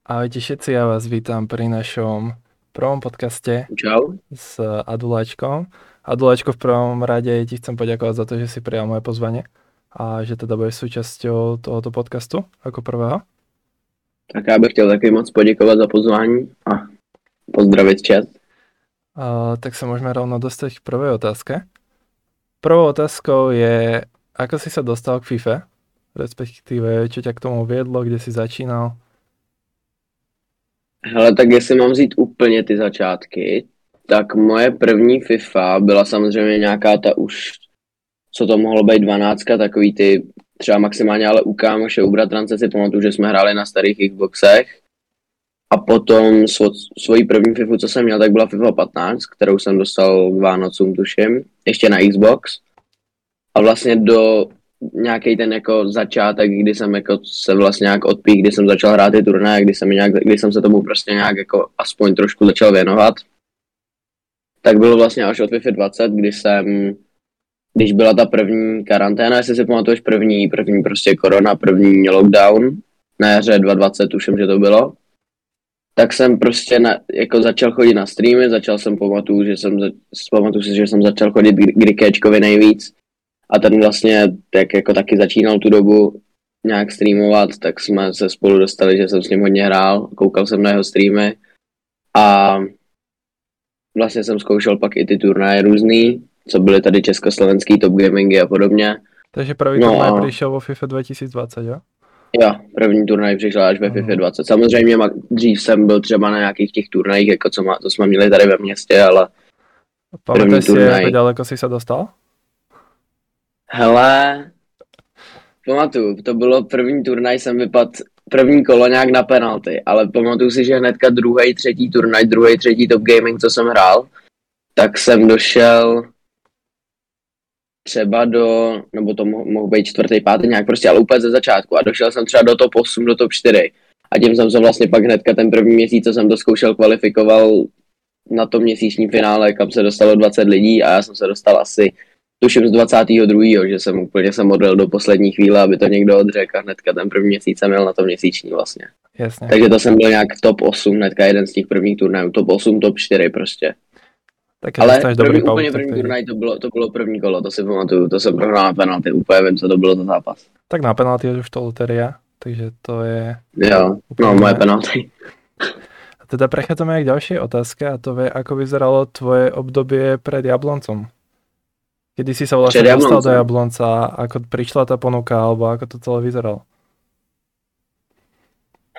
Ahojte všetci, ja vás vítam pri našom prvom podcaste Čau. s Aduláčkom. Aduláčko, v prvom rade ti chcem poďakovať za to, že si prijal moje pozvanie a že teda budeš súčasťou tohoto podcastu ako prvého. Tak já bych chtěl taky moc poděkovat za pozvání a pozdravit čas. A, tak sa môžeme rovno dostať k prvej otázke. Prvou otázkou je, ako si sa dostal k FIFA, respektíve čo ťa k tomu viedlo, kde si začínal. Hele, tak jestli mám vzít úplně ty začátky, tak moje první FIFA byla samozřejmě nějaká ta už, co to mohlo být, dvanáctka, takový ty třeba maximálně, ale u kámoše, u bratrance si pamatuju, že jsme hráli na starých Xboxech. A potom svo, svoji první FIFU, co jsem měl, tak byla FIFA 15, kterou jsem dostal k Vánocům, tuším, ještě na Xbox. A vlastně do nějaký ten jako začátek, kdy jsem jako se vlastně nějak odpích, kdy jsem začal hrát ty turnaje, kdy jsem, nějak, kdy jsem se tomu prostě nějak jako aspoň trošku začal věnovat, tak bylo vlastně až od FIFA 20, kdy jsem, když byla ta první karanténa, jestli si pamatuješ první, první prostě korona, první lockdown, na jaře 2020 tuším, že to bylo, tak jsem prostě na, jako začal chodit na streamy, začal jsem pamatuju, že jsem, pamatuju si, že jsem začal chodit k Rikéčkovi nejvíc a ten vlastně, tak jako taky začínal tu dobu nějak streamovat, tak jsme se spolu dostali, že jsem s ním hodně hrál, koukal jsem na jeho streamy a vlastně jsem zkoušel pak i ty turnaje různý, co byly tady československý top gamingy a podobně. Takže první no turnaj a... přišel vo FIFA 2020, jo? Jo, první turnaj přišel až ve FIFA 20. Samozřejmě dřív jsem byl třeba na nějakých těch turnajích, jako co, má, co jsme měli tady ve městě, ale Pamatuješ si, jak daleko jsi se dostal? Hele, pamatuju, to bylo první turnaj, jsem vypadl první kolo nějak na penalty, ale pamatuju si, že hnedka druhý, třetí turnaj, druhý, třetí top gaming, co jsem hrál, tak jsem došel třeba do, nebo to mohl být čtvrtý, pátý nějak prostě, ale úplně ze začátku a došel jsem třeba do top 8, do top 4 a tím jsem se vlastně pak hnedka ten první měsíc, co jsem to zkoušel, kvalifikoval na to měsíční finále, kam se dostalo 20 lidí a já jsem se dostal asi tuším z 22. že jsem úplně se modlil do poslední chvíle, aby to někdo odřekl a hnedka ten první měsíc jsem měl na to měsíční vlastně. Jasně. Takže to jsem byl nějak top 8, hnedka jeden z těch prvních turnajů, top 8, top 4 prostě. Tak Ale první, dobrý úplně první turnaj to bylo, to bylo první kolo, to si pamatuju, to jsem prohrál na penalty, úplně vím, co to bylo za zápas. Tak na penalty je už to loteria, takže to je... Jo, no moje penalty. A teda prechádzame k ďalšej otázke a to je, ako vyzeralo tvoje obdobie pred Jabloncom. Kedy si sa vlastne dostal do Jablonca, ako prišla ta ponuka, alebo ako to celé vyzeralo?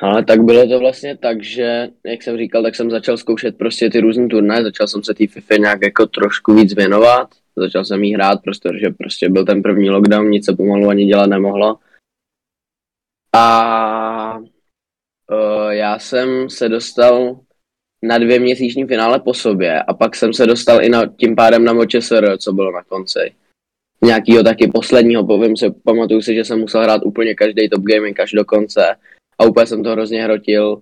Ale tak bylo to vlastně tak, že, jak jsem říkal, tak jsem začal zkoušet prostě ty různé turnaje, začal jsem se té FIFA nějak jako trošku víc věnovat, začal jsem jí hrát, protože prostě byl ten první lockdown, nic se pomalu ani dělat nemohlo. A uh, já jsem se dostal na dvě měsíční finále po sobě a pak jsem se dostal i na, tím pádem na Močesr, co bylo na konci. Nějakýho taky posledního, povím se, pamatuju si, že jsem musel hrát úplně každý top gaming až do konce a úplně jsem to hrozně hrotil.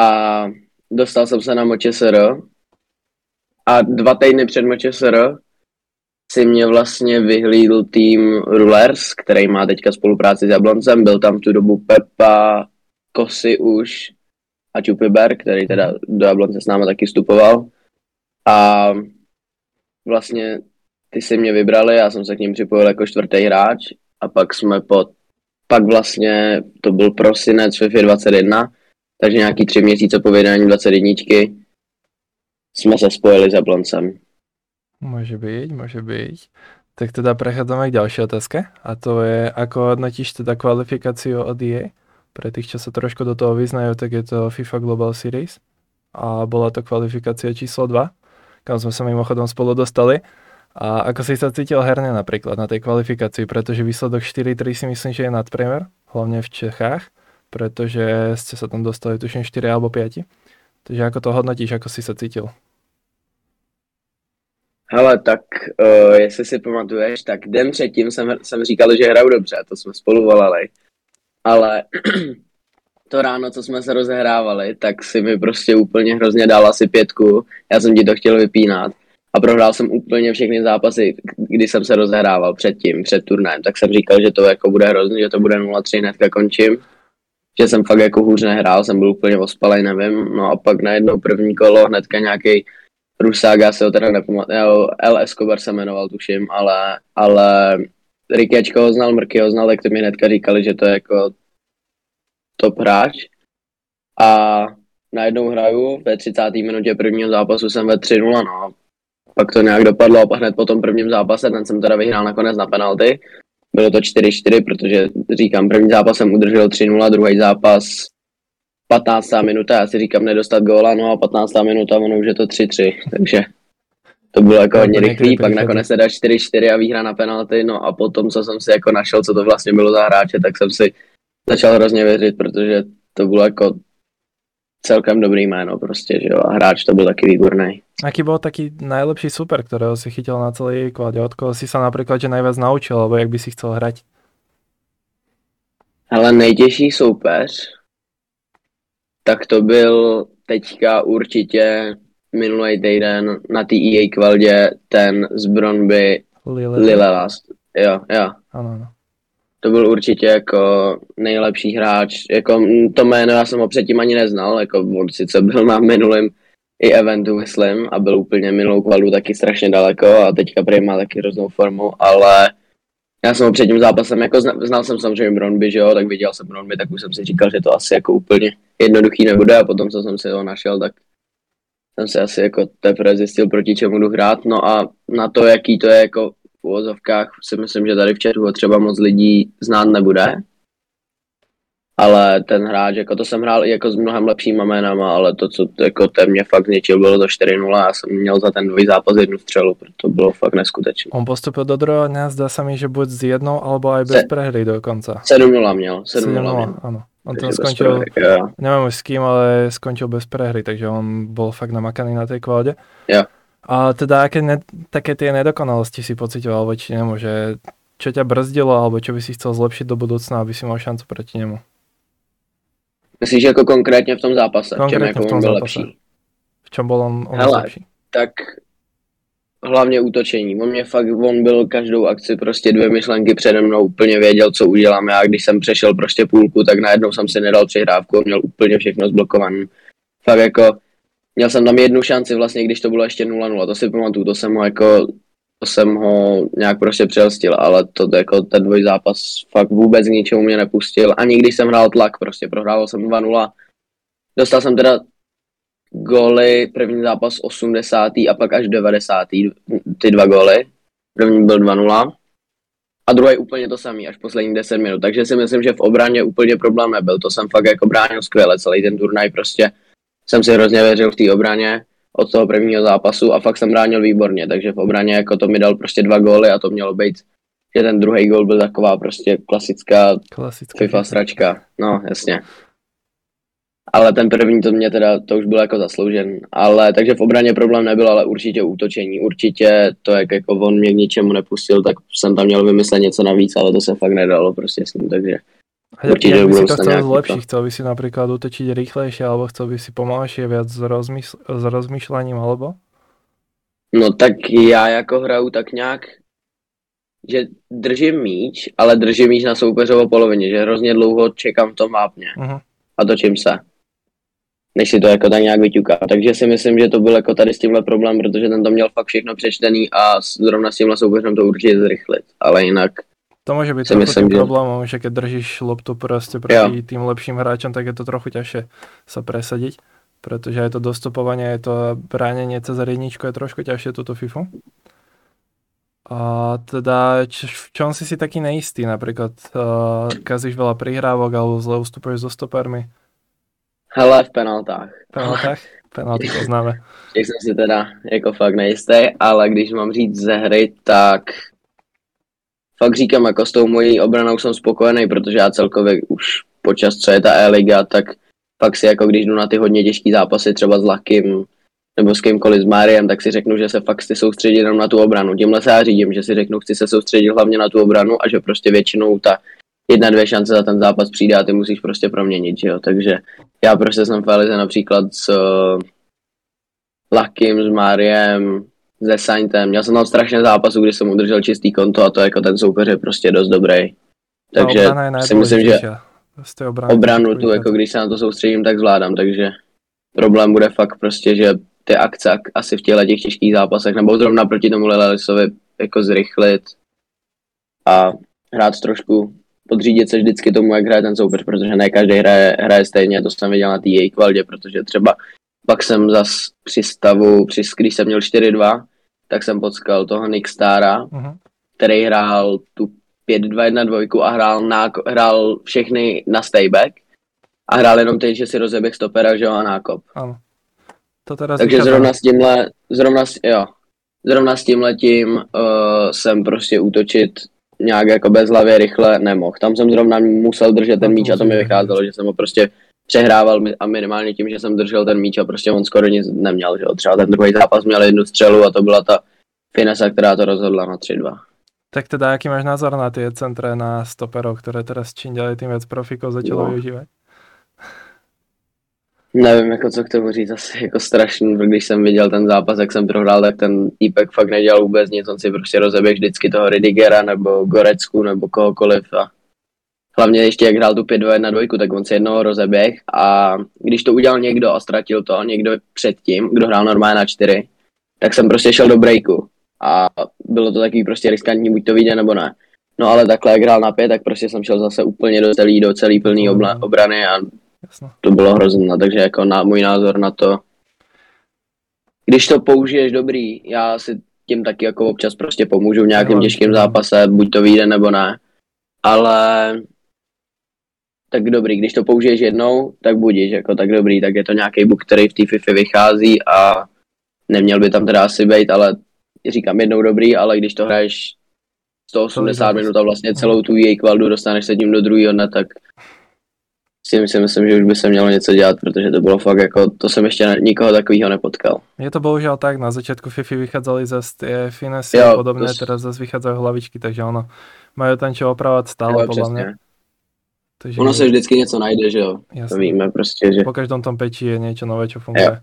A dostal jsem se na Močesr a dva týdny před Močesr si mě vlastně vyhlídl tým Rulers, který má teďka spolupráci s Jabloncem, byl tam v tu dobu Pepa, Kosy už, a Čupiber, který teda do Jablonce s náma taky vstupoval. A vlastně ty si mě vybrali, já jsem se k ním připojil jako čtvrtý hráč a pak jsme po, pak vlastně to byl prosinec FIFA 21, takže nějaký tři měsíce po vydání 21 jsme se spojili s Jabloncem. Může být, může být. Tak teda prechádzame k ďalšej otázke a to je, ako hodnotíš teda kvalifikáciu od EA? Pre tých, čo sa trošku do toho vyznajú, tak je to FIFA Global Series a bola to kvalifikácia číslo 2, kam sme sa mimochodom spolu dostali. A ako si sa cítil herne napríklad na tej kvalifikácii, pretože výsledok 4-3 si myslím, že je nadpriemer, hlavne v Čechách, pretože ste sa tam dostali tuším 4 alebo 5. Takže ako to hodnotíš, ako si sa cítil? Hele, tak uh, jestli si pamatuješ, tak den předtím jsem, jsem říkal, že hraju dobře, to jsme spolu volali ale to ráno, co jsme se rozehrávali, tak si mi prostě úplně hrozně dal asi pětku. Já jsem ti to chtěl vypínat a prohrál jsem úplně všechny zápasy, kdy jsem se rozehrával předtím, před turnajem, tak jsem říkal, že to jako bude hrozný, že to bude 0-3, hnedka končím. že jsem fakt jako hůř nehrál, jsem byl úplně ospalej, nevím, no a pak najednou první kolo hnedka nějaký Rusák, já se ho teda nepamatuju, L. Escobar se jmenoval, tuším, ale, ale Rikečko ho znal, Mrky ho znal, tak to mi hnedka říkali, že to je jako top hráč. A najednou hraju, ve 30. minutě prvního zápasu jsem ve 3-0, no. Pak to nějak dopadlo a hned po tom prvním zápase, ten jsem teda vyhrál nakonec na penalty. Bylo to 4-4, protože říkám, první zápas jsem udržel 3-0, druhý zápas 15. minuta, já si říkám nedostat góla, no a 15. minuta, ono už je to 3-3, takže to bylo jako hodně rychlý, pak nakonec se dá 4-4 a výhra na penalty, no a potom, co jsem si jako našel, co to vlastně bylo za hráče, tak jsem si začal hrozně věřit, protože to bylo jako celkem dobrý jméno prostě, že jo, a hráč to byl taky výborný. Aký byl taký nejlepší super, kterého si chytil na celý kvadě? Od koho si se například že nejvíc naučil, alebo jak by si chcel hrať? Ale nejtěžší soupeř, tak to byl teďka určitě minulý týden na té EA kvaldě ten z Bronby Lilelas. Jo, jo. Ano, ano. To byl určitě jako nejlepší hráč. Jako to jméno já jsem ho předtím ani neznal, jako on sice byl na minulém i eventu, myslím, a byl úplně minulou kvaldu taky strašně daleko a teďka prý má taky hroznou formu, ale já jsem ho před tím zápasem, jako znal jsem samozřejmě Bronby, že jo, tak viděl jsem Bronby, tak už jsem si říkal, že to asi jako úplně jednoduchý nebude a potom, co jsem si ho našel, tak jsem si asi jako teprve zjistil, proti čemu jdu hrát, no a na to, jaký to je jako v úvozovkách, si myslím, že tady v chatu ho třeba moc lidí znát nebude, ale ten hráč, jako to jsem hrál i jako s mnohem lepšíma jménama, ale to, co jako ten mě fakt zničil, bylo to 4-0 a já jsem měl za ten dvoj zápas jednu střelu, proto to bylo fakt neskutečné. On postupil do druhého dne, zdá se mi, že buď s jednou, alebo aj bez Se, prehry dokonce. 7-0 měl, 7-0, 7-0 měl. ano. On tam skončil, prehry, nevím už s kým, ale skončil bez prehry, takže on byl fakt namakaný na té kválde. Jo. A teda aké ne, také tie nedokonalosti si pocitoval voči nemu, že čo ťa brzdilo, alebo čo by si chcel zlepšiť do budoucna, aby si mal šancu proti němu? Myslíš jako konkrétně v tom zápase? Konkrétně v, čem jako v tom byl zápase. lepší? V čem byl on, on Hele, lepší? tak hlavně útočení. On mě fakt, on byl každou akci prostě dvě myšlenky přede mnou, úplně věděl, co udělám. Já když jsem přešel prostě půlku, tak najednou jsem si nedal přihrávku a měl úplně všechno zblokované. Fakt jako, měl jsem tam jednu šanci vlastně, když to bylo ještě 0-0, to si pamatuju, to jsem ho jako jsem ho nějak prostě přelstil, ale to jako ten dvoj zápas fakt vůbec k ničemu mě nepustil. Ani když jsem hrál tlak, prostě prohrával jsem 2-0. Dostal jsem teda góly, první zápas 80. a pak až 90. ty dva góly. První byl 2-0 a druhý úplně to samý, až poslední 10 minut. Takže si myslím, že v obraně úplně problém nebyl. To jsem fakt jako bránil skvěle, celý ten turnaj prostě jsem si hrozně věřil v té obraně od toho prvního zápasu a fakt jsem bránil výborně, takže v obraně jako to mi dal prostě dva góly a to mělo být, že ten druhý gól byl taková prostě klasická, klasická FIFA sračka, no jasně. Ale ten první to mě teda, to už bylo jako zasloužen. Ale takže v obraně problém nebyl, ale určitě útočení. Určitě to, jak jako on mě k ničemu nepustil, tak jsem tam měl vymyslet něco navíc, ale to se fakt nedalo prostě s ním, takže a Určite jak by si to chcel zlepšiť? Chcel by si napríklad utočiť rýchlejšie, alebo chcel by si pomalšie, viac s, rozmysl- s rozmýšľaním, alebo? No tak já jako hraju tak nějak, že držím míč, ale držím míč na soupeřovo polovině, že hrozně dlouho čekám v tom vápně uh-huh. a točím se, než si to jako tak nějak vyťuká. Takže si myslím, že to byl jako tady s tímhle problém, protože ten to měl fakt všechno přečtený a zrovna s tímhle soupeřem to určitě zrychlit, ale jinak to může být trochu myslím, problémom, že keď držíš loptu prostě proti jo. tým lepším hráčom, tak je to trochu těžší se presadit, protože je to dostupovanie, je to bránění cez jedničku je trošku těžší tuto FIFU. A teda, č, v čom si si taký neistý? Napríklad uh, kazíš veľa prihrávok alebo zle ustupuješ so stopermi? Hele, v penaltách. V penaltách? Penalty poznáme. Těch jsem si teda jako fakt nejistý, ale když mám říct ze hry, tak fakt říkám, jako s tou mojí obranou jsem spokojený, protože já celkově už počas, co je ta E-liga, tak pak si jako když jdu na ty hodně těžké zápasy, třeba s Lakim nebo s kýmkoliv s Máriem, tak si řeknu, že se fakt chci soustředit jenom na tu obranu. Tímhle se já řídím, že si řeknu, chci se soustředit hlavně na tu obranu a že prostě většinou ta jedna, dvě šance za ten zápas přijde a ty musíš prostě proměnit, že jo. Takže já prostě jsem Felize například s uh, Lakim, s Máriem, se Saintem. Měl jsem tam strašně zápasů, kdy jsem udržel čistý konto a to jako ten soupeř je prostě dost dobrý. Takže si myslím, že z té obrany. obranu tu, jako když se na to soustředím, tak zvládám, takže problém bude fakt prostě, že ty akce ak- asi v těchto těch těžkých zápasech, nebo zrovna proti tomu Lelisovi jako zrychlit a hrát trošku, podřídit se vždycky tomu, jak hraje ten soupeř, protože ne každý hraje, hraje stejně, to jsem viděl na té její kvaldě, protože třeba pak jsem zas při stavu, při, když jsem měl 4-2, tak jsem potkal toho Nick Stara, Uh-huh. který hrál tu 5-2-1-2 a hrál, na, hrál všechny na stayback a hrál jenom teď, že si rozeběh stopera, že jo, a nákop. Áno. To teraz Takže vychádza- zrovna s tímhle, zrovna s, jo, zrovna s tímhletím uh, jsem prostě útočit nějak jako bez hlavy rychle nemohl. Tam jsem zrovna musel držet ten míč a to mi vycházelo, že jsem ho prostě přehrával a minimálně tím, že jsem držel ten míč a prostě on skoro nic neměl, že jo. Třeba ten druhý zápas měl jednu střelu a to byla ta finesa, která to rozhodla na 3-2. Tak teda, aký máš názor na tie centre na stoperov, ktoré teraz čím ďalej tým viac profíkov začalo No. využívať? Nevím, jako co k tomu říct, asi jako strašný, když jsem viděl ten zápas, jak jsem prohrál, tak ten týpek fakt nedělal vůbec nic, on si prostě rozeběh vždycky toho Ridigera nebo Gorecku nebo kohokoliv a hlavně ještě jak hrál tu 5-2-1-2, tak on si jednoho rozeběh a když to udělal někdo a ztratil to, někdo předtím, kdo hrál normálně na 4, tak jsem prostě šel do breaku a bylo to takový prostě riskantní, buď to vyjde nebo ne. No ale takhle, jak hrál na 5, tak prostě jsem šel zase úplně do celý, do celý plný obla, obrany a Jasno. to bylo hrozné, takže jako na můj názor na to, když to použiješ dobrý, já si tím taky jako občas prostě pomůžu v nějakém Jo, těžkém zápase, buď to vyjde nebo ne, ale tak dobrý, když to použiješ jednou, tak budíš, jako tak dobrý, tak je to nějaký bug, který v té FIFA vychází a neměl by tam teda asi být, ale říkám jednou dobrý, ale když to hraješ 180 zápas. minut a vlastně celou tu její kvaldu dostaneš se tím do druhého dne, tak si si myslím, že už by se mělo něco dělat, protože to bylo fakt jako, to jsem ještě nikoho takového nepotkal. Je to bohužiaľ tak, na začiatku FIFA vychádzali zase tie finesy Jo, a podobné, to teraz zase vychádzajú hlavičky, takže ono, majú tam čo opravať stále, Jo, mňa. přesně. Takže Ono se vždycky něco najde, že jo, to jasne. víme prostě, že Po každom tom peči je niečo nové, čo funguje.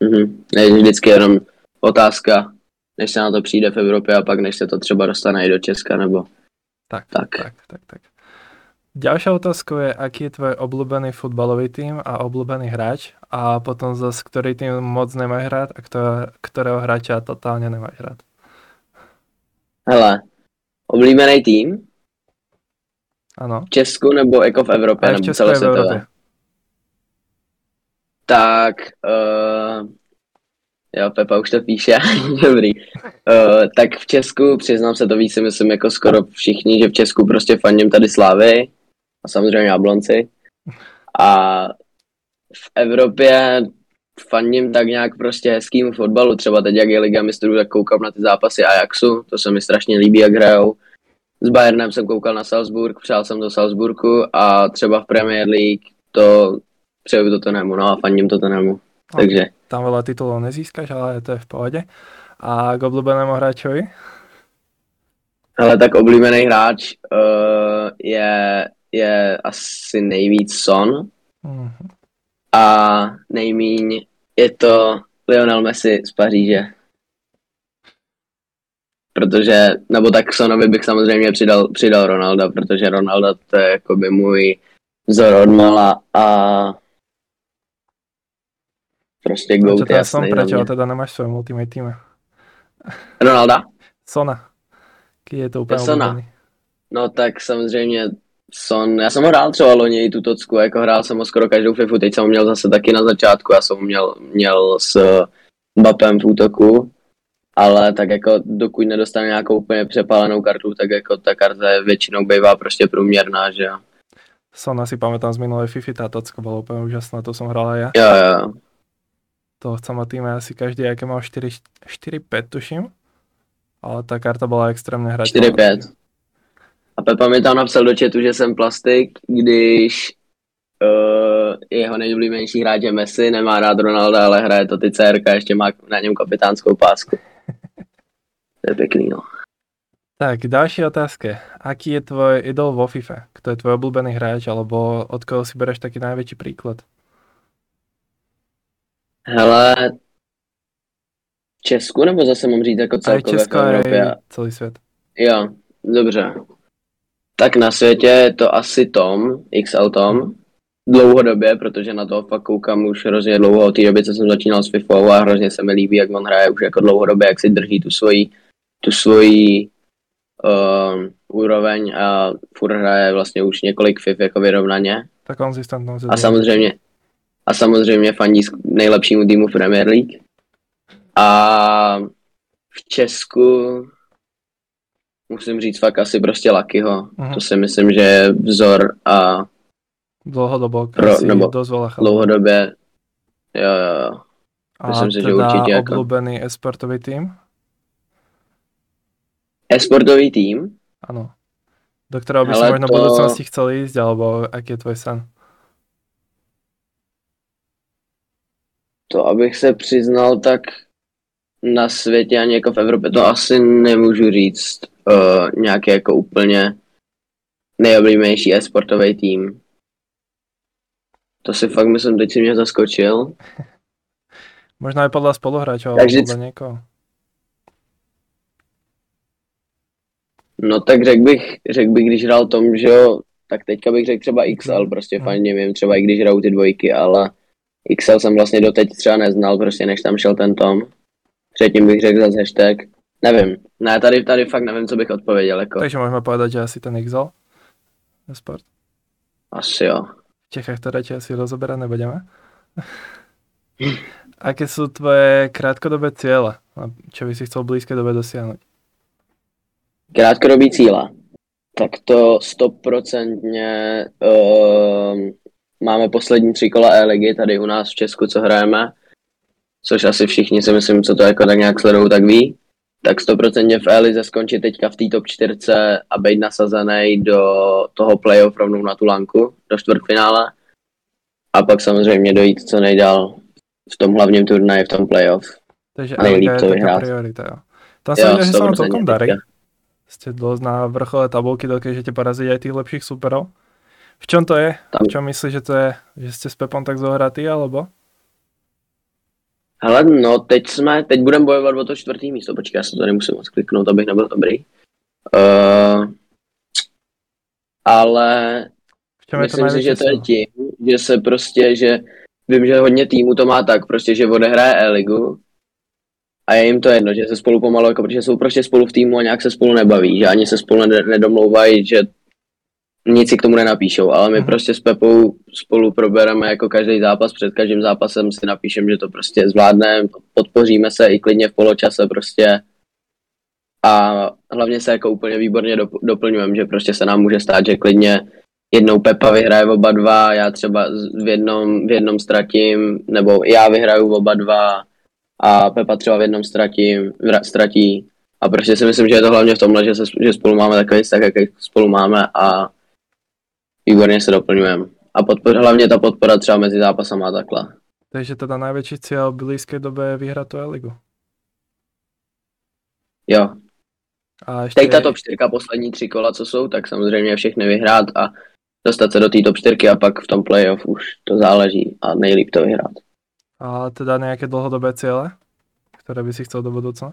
mhm. je vždycky jenom otázka, než se na to přijde v Evropě a pak než se to třeba dostane i do Česka, nebo Tak, tak. tak, tak, tak. Ďalšia otázka je, aký je tvoj obľúbený futbalový tým a obľúbený hráč a potom zase, ktorý tým moc nemáš rád a ktorého, hráča totálne nemáš rád. Hele, oblíbený tým Áno. v Česku nebo jako v Evropě, Aj v nebo Česku aj v? Európe. Tak, uh, jo, Pepa už to píše, dobrý. Uh, tak v Česku, přiznám se, to víc si myslím jako skoro všichni, že v Česku prostě fandím tady Slávy a samozřejmě Jablonci. A v Evropě fandím tak nějak prostě hezkýmu fotbalu, třeba teď jak je Liga mistrů, tak koukám na ty zápasy Ajaxu, to se mi strašně líbí, jak hrajou. S Bayernem jsem koukal na Salzburg, přál jsem do Salzburgu a třeba v Premier League to přeju Tottenhamu, no a fandím Tottenhamu. Takže Tam veľa titulov nezískaš, ale to je v pohode. A k obľúbenému hráčovi? Ale tak oblíbený hráč uh, je, je asi nejvíc Son Mhm. a nejmíň je to Lionel Messi z Paříže. Protože, nebo tak Sonovi bych samozřejmě přidal, přidal Ronalda, protože Ronaldo to je jakoby můj vzor od mala a prostě goat to je prečo mě. ho teda nemáš v svojom ultimate týme? Ronalda? Sona. Keď je to úplne Sona. No tak samozřejmě Son, já jsem ho hrál třeba loni i tu tocku, jako hrál jsem ho skoro každou FIFU, teď jsem ho měl zase taky na začátku, já jsem ho měl, měl s Mbappem v útoku, ale tak jako dokud nedostane nějakou úplně přepálenou kartu, tak jako ta karta je většinou bývá prostě průměrná, že jo. Sona si pamätám z minulej FIFA, tá tocka bola úplne úžasná, to hral aj ja. Jo, jo, toho chcem mať týme asi každý, aké mal 4-5 tuším. Ale tá karta bola extrémne hrateľná. 4-5. A Pepa mi tam napsal do chatu, že jsem plastik, když uh, jeho nejoblíbenější hráč je Messi, nemá rád Ronalda, ale hraje to ty CRK, ještě má na něm kapitánskou pásku. To je pěkný, no. Tak, ďalšia otázka. Aký je tvoj idol vo FIFA? Kto je tvoj obľúbený hráč, alebo od koho si bereš taký najväčší príklad? Hele, Česku nebo zase mám říct jako celkově v Evropě? celý svet. Jo, dobře. Tak na světě je to asi Tom, XL Tom, dlouhodobě, protože na to fakt koukám už hrozně dlouho od té doby, co jsem začínal s FIFA a hrozně se mi líbí, jak on hraje už jako dlouhodobě, jak si drží tu svoji, tu svoji uh, úroveň a furt hraje vlastně už několik FIF jako vyrovnaně. Tak konzistentnou. A samozřejmě, a samozřejmě fandí nejlepšímu týmu Premier League. A v Česku musím říct fakt asi prostě Lakyho. Mhm. To si myslím, že je vzor a Dlhodobo, Pro- nebo dlouhodobě, jo, jo, jo. A myslím si, že teda určite ako- obľúbený esportový tým? E-sportový tým, Áno. Do ktorého by si Hele, možno v to- budúcnosti chcel ísť, alebo aký je tvoj sen? to abych se přiznal, tak na světě ani jako v Evropě to asi nemůžu říct uh, nějaký jako úplně nejoblíbenější e-sportový tým. To si fakt myslím, teď si mě zaskočil. Možno aj podľa spoluhráčov, Takže- alebo podľa niekoho. No tak řekl bych, řekl bych, když hrál Tom, že jo, tak teďka bych řekl třeba XL, prostě Mhm. fandím jim třeba i když hrajou ty dvojky, ale XL jsem vlastně doteď třeba neznal, prostě než tam šel ten Tom. Předtím bych řekl zase hashtag, nevím, ne, tady, tady fakt nevím, co bych odpověděl, jako, Takže môžeme povedať, že asi ten Exal sport. asi jo. V Čechách teda ti asi rozoberať nebudeme. Aké sú tvoje krátkodobé ciele? A Čo by si chcel v blízkej dobe dosiahnuť? Krátkodobý cíle. Tak to stoprocentně um, máme poslední tři kola E-ligy tady u nás v Česku, co hrajeme, což asi všichni si myslím, co to jako tak nějak sledují, tak ví. Tak stoprocentně v E-lize skončit teďka v té top 4 a být nasazený do toho playoff rovnou na tu lanku, do čtvrtfinále. A pak samozřejmě dojít co nejdál v tom hlavním turnaji, v tom playoff. Takže A nejlíp to vyhrát. priorita, jo. Tam vidí, že sa vám 100% celkom darí. teďka. Ste dosť na vrchole tabulky, dokážete poraziť aj tých lepších superov. V čom to je? Tam- V čom myslíš, že to je? Že ste s Pepom tak zohratí, alebo? Hele, no teď jsme, teď budeme bojovat o to čtvrtý místo, počkej, já se tady musím moc kliknout, abych nebyl dobrý. Uh, ale je to myslím si, že to je tím, že se prostě, že vím, že hodně týmů to má tak, prostě, že odehraje E-ligu. A je jim to jedno, že se spolu pomalu, jako, protože jsou prostě spolu v týmu a nějak se spolu nebaví, že ani se spolu ne- nedomlouvají, že nic si k tomu nenapíšou, ale my prostě s Pepou spolu probereme jako každý zápas, před každým zápasem si napíšem, že to prostě zvládneme, podpoříme se i klidně v poločase prostě a hlavně se jako úplně výborně dop- doplňujeme, že prostě se nám může stát, že klidně jednou Pepa vyhraje oba dva, já třeba v jednom, v jednom ztratím, nebo já vyhraju oba dva a Pepa třeba v jednom ztratím, vra- ztratí. A prostě si myslím, že je to hlavně v tomhle, že, se, že spolu máme takový vztah, jaký spolu máme a výborně se doplňujeme. A podpor, hlavně ta podpora třeba mezi zápasama a takhle. Takže teda najväčší cieľ v blízkej dobe je vyhrať tú ligu. Jo, A ešte... teď ta top 4 poslední tři kola, co jsou, tak samozřejmě všechny vyhrát a dostat se do té top 4 a pak v tom playoff už to záleží a nejlíp to vyhrát. A teda nejaké dlhodobé ciele, ktoré by si chcel do budúcna?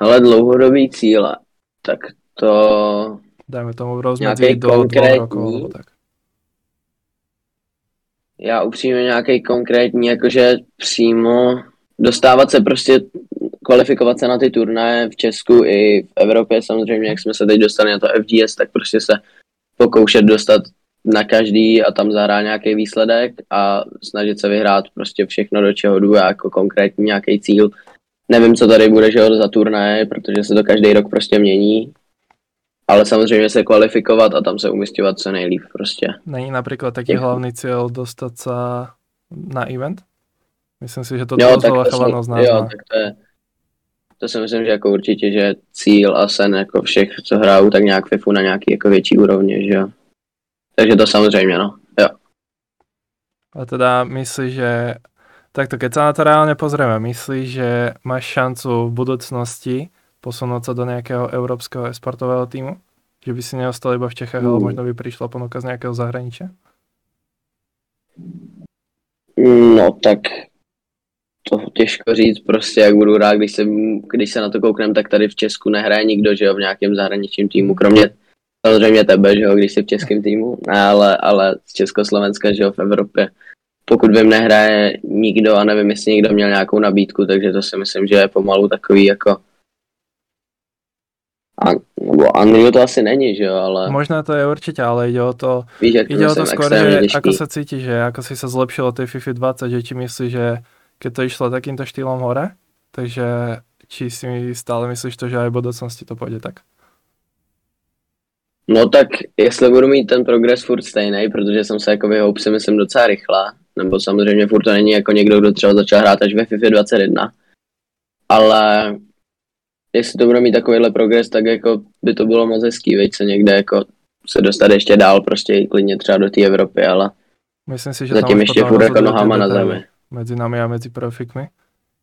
Ale dlouhodobý cíle, tak to Dajme tomu Nějaký do konkrétní? rokov, alebo tak. já upřímně nějaký konkrétní, jakože přímo dostávat se prostě, kvalifikovat se na ty turnaje v Česku i v Evropě samozřejmě, jak jsme se teď dostali na to FGS, tak prostě se pokoušet dostat na každý a tam zahrát nějaký výsledek a snažit se vyhrát prostě všechno, do čeho jdu, jako konkrétní nějaký cíl. Nevím, co tady bude, že za turnaje, protože se to každý rok prostě mění, ale samozřejmě se kvalifikovat a tam se umistovat co nejlíp prostě. Není napríklad taký Děkuji. hlavný cieľ dostať sa na event? Myslím si, že to Jo, tak to, jsem, nás jo, tak to je, to si myslím, že jako určitě, že cíl a sen jako všech, co hrajou, tak nějak FIFU na nějaký jako větší úrovni, že jo. Takže to samozřejmě, no. Jo. A teda myslíš, že takto, keď sa na to reálne pozrieme, myslíš, že máš šancu v budúcnosti posunúť sa do nejakého európskeho esportového týmu? Že by si neostal iba v Čechách, ale Mm. možno by prišla ponuka z nejakého zahraničia? No tak to těžko říct, prostě jak budu rád, když se, když se na to kouknem, tak tady v Česku nehraje nikdo, že jo, v nějakém zahraničním týmu, kromě samozřejmě tebe, že jo, když jsi v českém týmu, ale, ale z Československa, že jo, v Evropě. Pokud vím, nehraje nikdo a nevím, jestli někdo měl nějakou nabídku, takže to si myslím, že je pomalu takový jako a, nebo Unreal to asi není, že jo, ale... Možná to je určitě, ale ide o to, Víš, ide o to skôr, že těžký. ako sa cítiš, že ako si sa zlepšil od tej FIFA 20, že či myslíš, že keď to išlo takýmto štýlom hore, takže či si stále myslíš to, že aj v budoucnosti to půjde tak? No tak, jestli budu mít ten progres furt stejný, protože jsem se jako vyhoup si myslím docela rychle, nebo samozřejmě furt to není jako někdo, kdo třeba začal hrát až ve FIFA 21, ale jestli to bude mít takovýhle progres, tak jako by to bylo moc hezký, veď se někde jako se dostat ještě dál, prostě klidně třeba do té Evropy, ale Myslím si, že zatím ještě furt jako nohama na zemi. Mezi nami a mezi profikmi,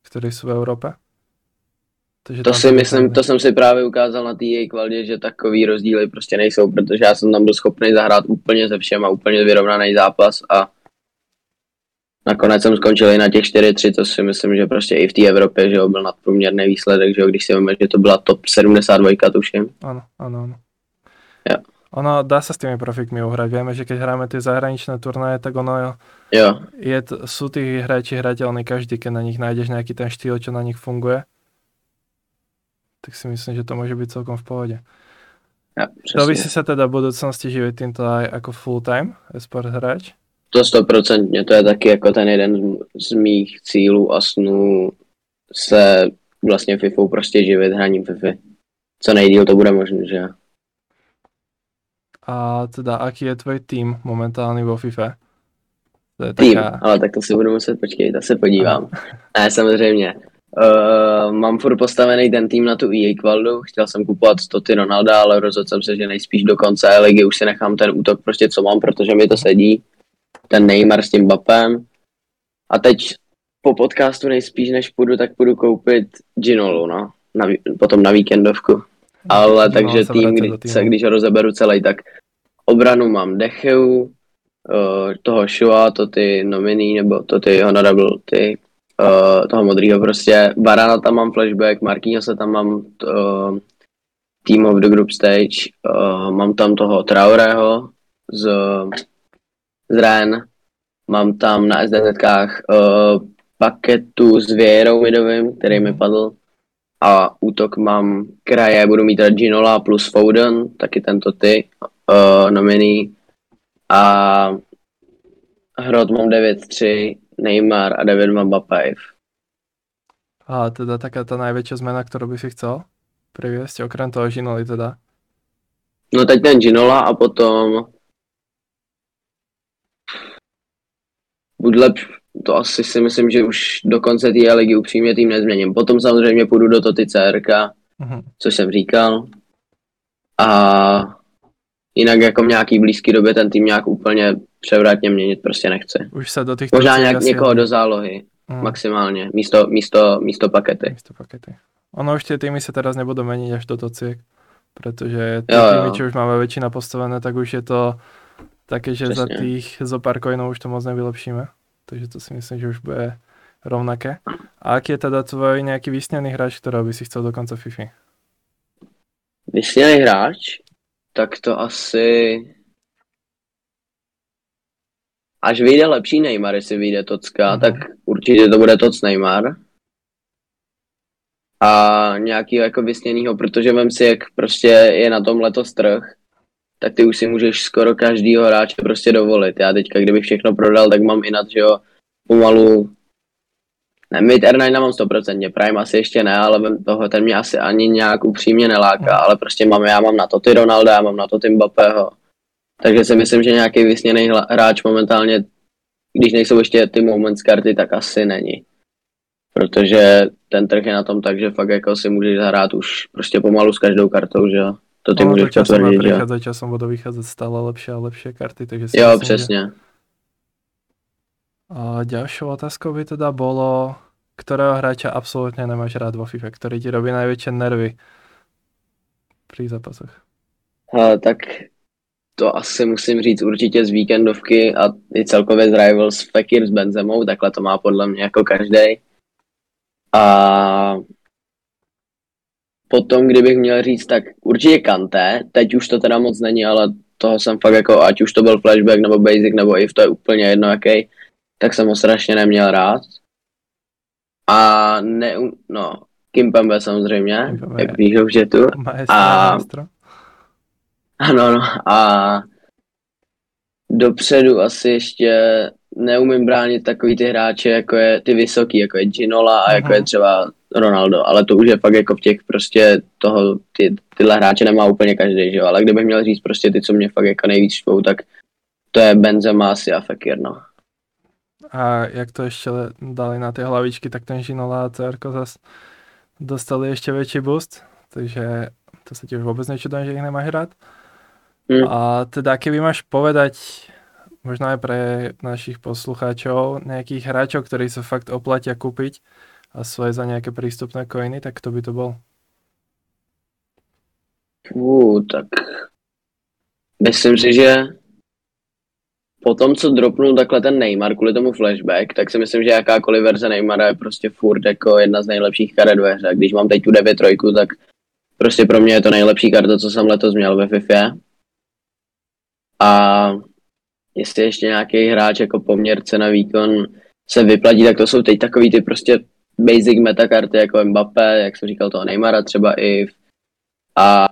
kteří jsou v Evropě. Takže to si myslím, to jsem si právě ukázal na té její kvalitě, že takový rozdíly prostě nejsou, protože já jsem tam byl schopný zahrát úplně ze všem a úplně vyrovnaný zápas a nakonec jsem skončil i na těch 4-3, to si myslím, že prostě i v té Evropě, že jo, byl nadprůměrný výsledek, že jo, když si víme, že to byla top 72, tuším. Ano, ano, ano. Jo. Ono dá sa s tými profikmi uhrať. Vieme, že keď hráme tie zahraničné turnaje, tak ono jo. Je, sú tí hráči hrateľní každý, keď na nich nájdeš nejaký ten štýl, čo na nich funguje. Tak si myslím, že to môže byť celkom v pohode. Ja, Chcel by si sa teda v budúcnosti živiť týmto aj ako full-time esport hráč? To stoprocentně, to je taky jako ten jeden z mých cílů a snů se vlastně FIFou prostě živit hraním FIFA. Co nejdíl to bude možné, že A teda, aký je tvoj tým momentálny vo FIFA? To je tým, taká... ale tak to si budu muset počkej, to se podívám. Ne, samozřejmě. Uh, mám furt postavený ten tým na tu EA kvaldu, chtěl jsem kupovat Toty Ronalda, ale rozhodl jsem se, že nejspíš do konce ligy už si nechám ten útok prostě co mám, protože mi to sedí ten Neymar s tím Bapem. A teď po podcastu nejspíš, než půjdu, tak půjdu koupit Ginolu, no. Na, potom na víkendovku. Ale no, takže tým, kdy, se, když ho rozeberu celý, tak obranu mám Decheu, uh, toho Shua, to ty nominý, nebo to ty honorable, ty uh, toho modrýho prostě. Barana tam mám flashback, Marquinhos se tam mám uh, Team of the Group Stage, uh, mám tam toho Traoreho z z Ren, mám tam na SDZkách uh, paketu s Věrou Midovým, který mi padl, a útok mám kraje, budu mít Ginola plus Foden, taky tento ty, uh, nominý, a Hrot mám 9-3, Neymar a 9 mám Bapajev. A teda taká ta největší změna, kterou by si chcel priviesť, okrem toho Ginoli teda? No teď ten Ginola a potom buď lepší, to asi si myslím, že už do konce té ligy upřímně tým nezměním. Potom samozřejmě půjdu do Toty CRK, uh-huh. což jsem říkal. A jinak jako v nějaký blízký době ten tým nějak úplně převratně měnit prostě nechci. Už se do těch Možná nějak někoho do zálohy, uh-huh. maximálně, místo, místo, místo pakety. Místo pakety. Ono už ty týmy se teraz nebudou měnit až do tociek, protože ty jo, týmy, čo už máme většina postavené, tak už je to také, že Přesně. za tých zo pár coinov už to moc nevylepšíme. Takže to si myslím, že už bude rovnaké. A aký je teda tvoj nějaký vysněný hráč, kterého by si chcel do konce FIFA? Vysněný hráč? Tak to asi... Až vyjde lepší Neymar, jestli vyjde Tocka, mm-hmm. tak určitě to bude Toc Neymar. A nějaký jako vysněnýho, protože vem si, jak prostě je na tom letos trh, tak ty už si můžeš skoro každýho hráče prostě dovolit. Já teďka, kdybych všechno prodal, tak mám inat, že jo, pomalu ne, mid R9 mám 100%, Prime asi ještě ne, ale toho ten mě asi ani nějak upřímně neláká, ale prostě mám, já mám na to ty Ronalda, já mám na to ty Mbappého. Takže si myslím, že nějaký vysněný hráč momentálně, když nejsou ještě ty moments karty, tak asi není. Protože ten trh je na tom tak, že fakt jako si můžeš zahrát už prostě pomalu s každou kartou, že jo. To ty no, můžeš potvrdit, že? Za časom budou vycházet stále lepší a lepší karty, takže si Jo, myslím, přesně. Že... A ďalšou otázkou by teda bolo, ktorého hráča absolútne nemáš rád vo FIFA, ktorý ti robí najväčšie nervy pri zápasoch? Ha, tak to asi musím říct určitě z víkendovky a i celkově z Rivals Fekir s Benzemou, takhle to má podle mě jako každý. A potom, kdybych měl říct, tak určitě Kanté, teď už to teda moc není, ale toho jsem fakt jako, ať už to byl flashback nebo basic nebo if, to je úplně jedno jaký, tak jsem ho strašně neměl rád. A ne, no, Kimpembe samozřejmě, Kimpembe. jak píšou v jetu. A, ano, no, a dopředu asi ještě neumím bránit takový ty hráče, jako je ty vysoký, jako je Ginola a jako je třeba Ronaldo, ale to už je fakt jako v těch prostě toho, ty, tyhle hráče nemá úplně každý, že jo, ale kdybych měl říct prostě ty, co mě fakt jako nejvíc štvou, tak to je Benzema asi a Fekir, no. A jak to ještě dali na ty hlavičky, tak ten Ginola a CRko zase dostali ještě větší boost, takže to se tiež vůbec nečudujem, že ich nemáš rád. Mm. A teda keby máš povedať možno aj pre našich poslucháčov nejakých hráčov, ktorí sa fakt oplatia kúpiť a aj za nejaké prístupné coiny, tak to by to bol? Fú, tak myslím si, že po tom, co dropnul takhle ten Neymar kvůli tomu flashback, tak si myslím, že jakákoliv verze Neymara je prostě furt jako jedna z nejlepších karet ve hře. Když mám teď tu 9 trojku, tak prostě pro mě je to nejlepší karta, co jsem letos měl ve FIFA. A jestli ještě nějaký hráč jako poměr cena výkon se vyplatí, tak to jsou teď takový ty prostě basic meta karty jako Mbappé, jak jsem říkal toho Neymara třeba i a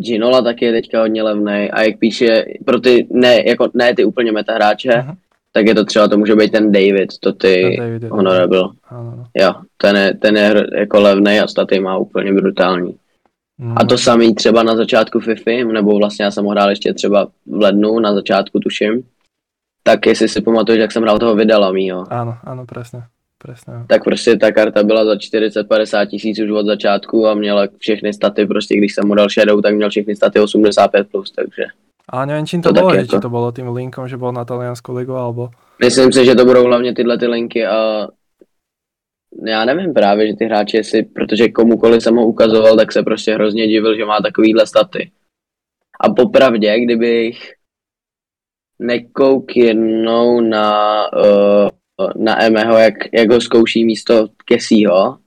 Ginola taky je teďka hodně levný a jak píše, pro ty, ne, jako, ne ty úplně meta hráče, uh-huh. tak je to třeba, to může být ten David, to ty David honorable. Ano. Jo, ten je, ten je jako levný a staty má úplně brutální. Mm. A to samý třeba na začátku FIFA, nebo vlastně já jsem ho hrál ještě třeba v lednu, na začátku tuším. Tak jestli si pamatuješ, jak jsem hrál toho Vidala mýho. Ano, ano, přesně. Presne. Tak prostě ta karta byla za 40-50 tisíc už od začátku a měla všechny staty, prostě když jsem mu dal Shadow, tak měl všechny staty 85+, plus, takže... A nevím, čím to, to bylo, jako... to bylo tím linkom, že byl na talianskou ligu, alebo... Myslím si, že to budou hlavně tyhle ty linky a já nevím právě, že ty hráči si, protože komukoliv jsem ho ukazoval, tak se prostě hrozně divil, že má takovýhle staty. A popravdě, kdybych nekouk jednou na, uh, na Emeho, jak, jak ho zkouší místo Kesího,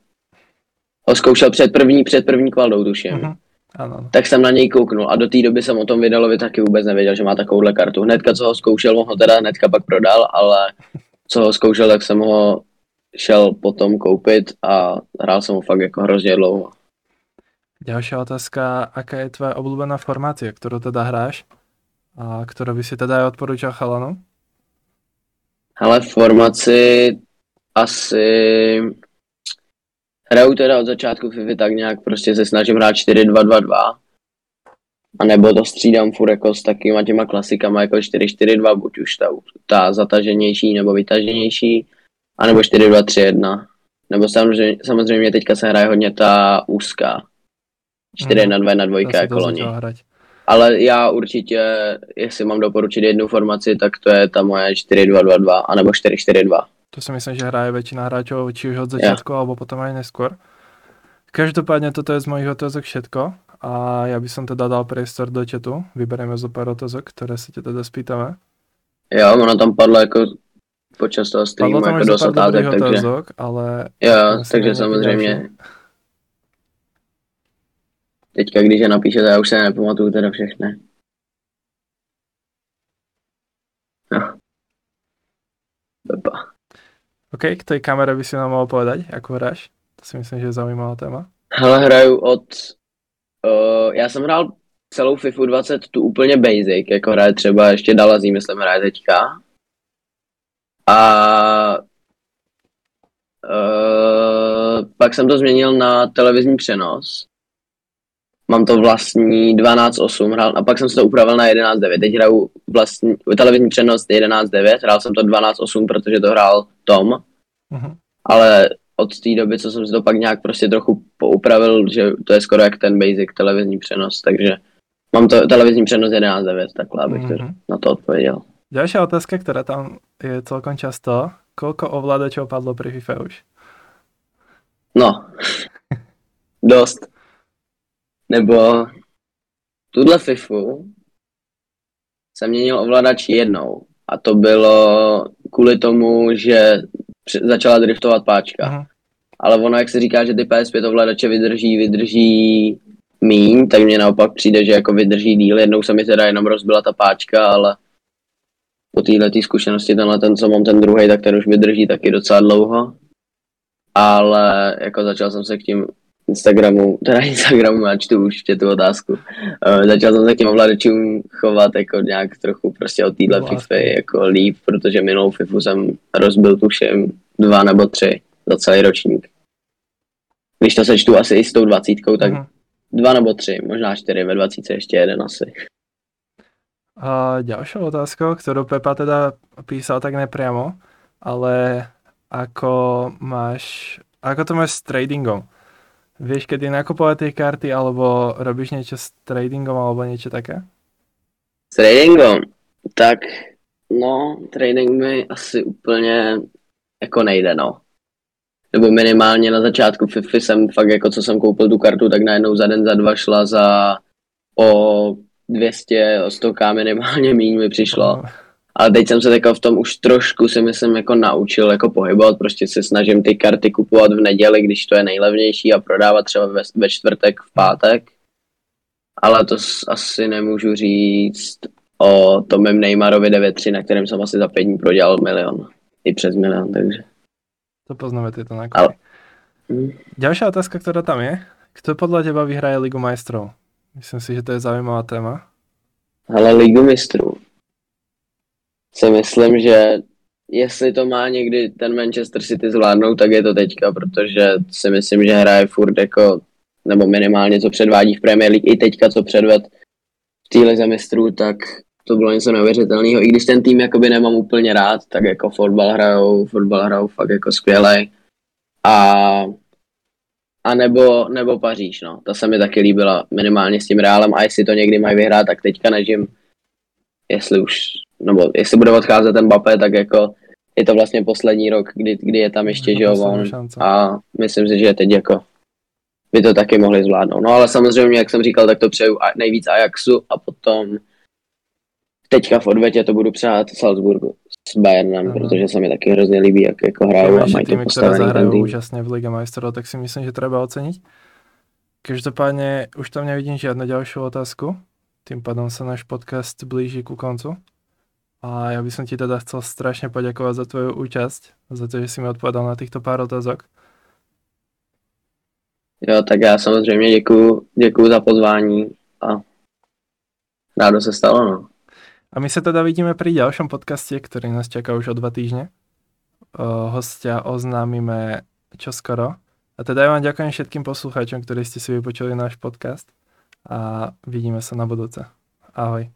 ho zkoušel před první, před první kvaldou, tuším. Uh-huh. Ano. Tak jsem na něj kouknul a do té doby jsem o tom Vidalovi taky vůbec nevěděl, že má takovouhle kartu. Hnedka, co ho zkoušel, on ho teda hnedka pak prodal, ale co ho zkoušel, tak jsem ho šel potom koupit a hrál jsem ho fakt jako hrozně dlouho. Ďalšia otázka, aká je tvoja obľúbená formácia, ktorú teda hráš a ktorú by si teda aj odporúčal chalanu? Hele, formaci asi hraju teda od začátku FIFA tak nějak prostě se snažím hrát 4-2-2-2 a nebo to střídám furt jako s takýma těma klasikama jako 4-4-2, buď už ta, ta zataženější nebo vytaženější a nebo 4, 2, 3, 1. Nebo samozřejmě, samozřejmě teďka se hraje hodně ta úzká. 4, 1, 2, 1, 2 jako loni. Ale já určitě, jestli mám doporučit jednu formaci, tak to je ta moje 4, 2, 2, 2, anebo 4, 4, 2. To si myslím, že hraje většina hráčů, či už od začátku, yeah. alebo potom aj neskôr. Každopádně toto je z mojich otázok všetko a já bych som teda dal priestor do chatu. Vybereme zo pár otázok, které se tě teda spýtame. Jo, ono tam padlo jako počas toho streamu jako dost otázek, takže... Otázok, ale... Jo, takže samozřejmě... Teďka, když je napíšete, já už se nepamatuju teda všechny. No. OK, k té kamere by si nám mohl povedať, ako hráš? To si myslím, že je zaujímavá téma. Hele, hraju od... Uh, já jsem hrál celou FIFA 20 tu úplně basic, jako hraje třeba ještě Dalazí, myslím, hraje teďka. A uh, pak jsem to změnil na televizní přenos. Mám to vlastní 12.8, hrál, a pak jsem se to upravil na 11.9. Teď hraju vlastní, televizní přenos 11.9, hrál jsem to 12.8, protože to hrál Tom. Uh-huh. Ale od té doby, co jsem si to pak nějak prostě trochu poupravil, že to je skoro jak ten basic televizní přenos, takže mám to televizní přenos 11.9, takhle abych uh-huh. to na to odpověděl. Ďalšia otázka, ktorá tam je celkom často. Koľko ovládačov padlo pri FIFA už? No, dost. Nebo tuhle FIFU jsem měnil ovladač jednou. A to bylo kvůli tomu, že začala driftovat páčka. Uh-huh. ale ono, jak se říká, že ty PS5 ovladače vydrží, vydrží míň, tak mně naopak přijde, že jako vydrží díl. Jednou se mi teda jenom rozbila ta páčka, ale po téhle zkušenosti tenhle ten, co mám ten druhý, tak ten už vydrží taky docela dlouho. Ale jako začal jsem se k tím Instagramu, teda Instagramu, já čtu už tu otázku. Uh, začal jsem se k těm ovladačům chovat jako nějak trochu prostě od téhle FIFA jako líp, protože minulou FIFU jsem rozbil tuším dva nebo tři za celý ročník. Když to sečtu asi i s tou dvacítkou, tak uh-huh. dva nebo tři, možná čtyři, ve dvacítce ještě jeden asi. A ďalšou otázkou, ktorú Pepa teda písal tak nepriamo, ale ako máš, ako to máš s tradingom? Vieš, kedy nakupovať tie karty, alebo robíš niečo s tradingom, alebo niečo také? S tradingom? Tak, no, trading mi asi úplně jako nejde, no. Nebo minimálně na začátku FIFA jsem fakt jako co jsem koupil tu kartu, tak najednou za den, za dva šla za o 200, o 100 minimálně míň mi přišlo. Ale teď jsem se jako v tom už trošku si myslím jako naučil jako pohybovat, prostě se snažím ty karty kupovat v neděli, když to je nejlevnější a prodávat třeba ve, ve čtvrtek, v pátek. Ale to asi nemůžu říct o tom mém Neymarovi 9 na kterém jsem asi za pět dní prodělal milion. I přes milion, takže. To poznáme tyto nákupy. Ale... Hmm. Ďalšia otázka, ktorá tam je. Kto podľa teba vyhraje Ligu majstrov? Myslím si, že to je zaujímavá téma. Ale Ligu mistrů si myslím, že jestli to má někdy ten Manchester City zvládnout, tak je to teďka, protože si myslím, že hraje furt jako, nebo minimálně co předvádí v Premier League, i teďka co předved v téhle zemistrů, tak to bylo něco neuvěřitelného. I když ten tým jakoby nemám úplně rád, tak jako fotbal hrajou, fotbal hrajou fakt jako skvělej. A, a nebo, nebo Paříž, no. Ta se mi taky líbila minimálně s tím Reálem a jestli to někdy mají vyhrát, tak teďka nežím, jestli už nebo jestli bude odcházet ten Mbappé, tak jako je to vlastně poslední rok, kdy, kdy je tam ještě, že jo, on. A myslím si, že teď jako by to taky mohli zvládnout. No ale samozřejmě, jak jsem říkal, tak to přeju nejvíc Ajaxu a potom teďka v odvetě to budu přát Salzburgu s Bayernem, Aha. protože se mi taky hrozně líbí, jak jako hrajou a mají to postavený ten tým. úžasně v Liga majstrov, tak si myslím, že treba oceniť. Každopádně už tam nevidím žádnou další otázku. Tým pádom sa náš podcast blíži ku koncu. A ja by som ti teda chcel strašne poďakovať za tvoju účasť, za to, že si mi odpovedal na týchto pár otázok. Jo, tak já samozřejmě děkuju, děkuju za pozvání a rádo se stalo, no. A my sa teda vidíme pri ďalšom podcaste, ktorý nás čaká už o dva týždne. O, hostia oznámime čoskoro. A teda ja vám ďakujem všetkým poslucháčom, ktorí ste si vypočuli náš podcast a vidíme sa na budúce. Ahoj.